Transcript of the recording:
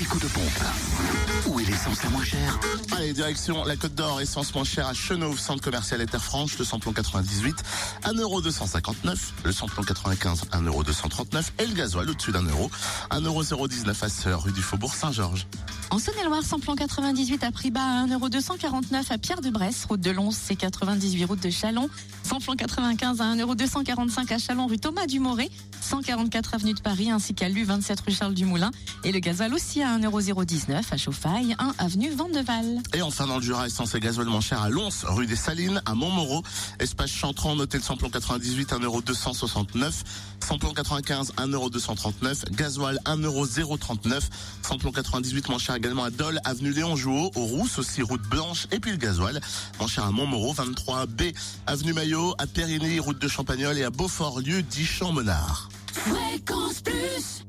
coups de pompe. Où est l'essence la moins chère Allez, direction la Côte d'Or, essence moins chère à Chenauve, centre commercial et Terre Franche, le samplon 98, 1,259€, le samplon 95, 1,239€ et le gasoil au-dessus d'un euro, 1,019€ à Sœur, rue du Faubourg Saint-Georges. En Saône-et-Loire, samplon 98 à prix bas à 1,249€ à Pierre-de-Bresse, route de Lons, C98 route de Chalon. Samplon 95 à 1,245€ à Chalon, rue Thomas Dumoré. 144 avenue de Paris ainsi qu'à l'U27 rue Charles Dumoulin. Et le gasoil aussi à 1,019€ à Chauffaille, 1 avenue Vandeval. Et enfin dans le Jura, essence et gasoil moins cher à Lons, rue des Salines, à Montmoreau. Espace Chantran, le samplon 98, 1,269€. Samplon 95, 1,239€. Gasoil, 1,039€. Samplon 98, moins cher également à Dole, avenue Léon Jouot, aux Rousses, aussi route Blanche. Et puis le gasoil, cher à Montmoreau, 23B, avenue Maillot, à Périgny, route de Champagnol et à Beaufort, lieu dit Champ-Menard. Fréquence plus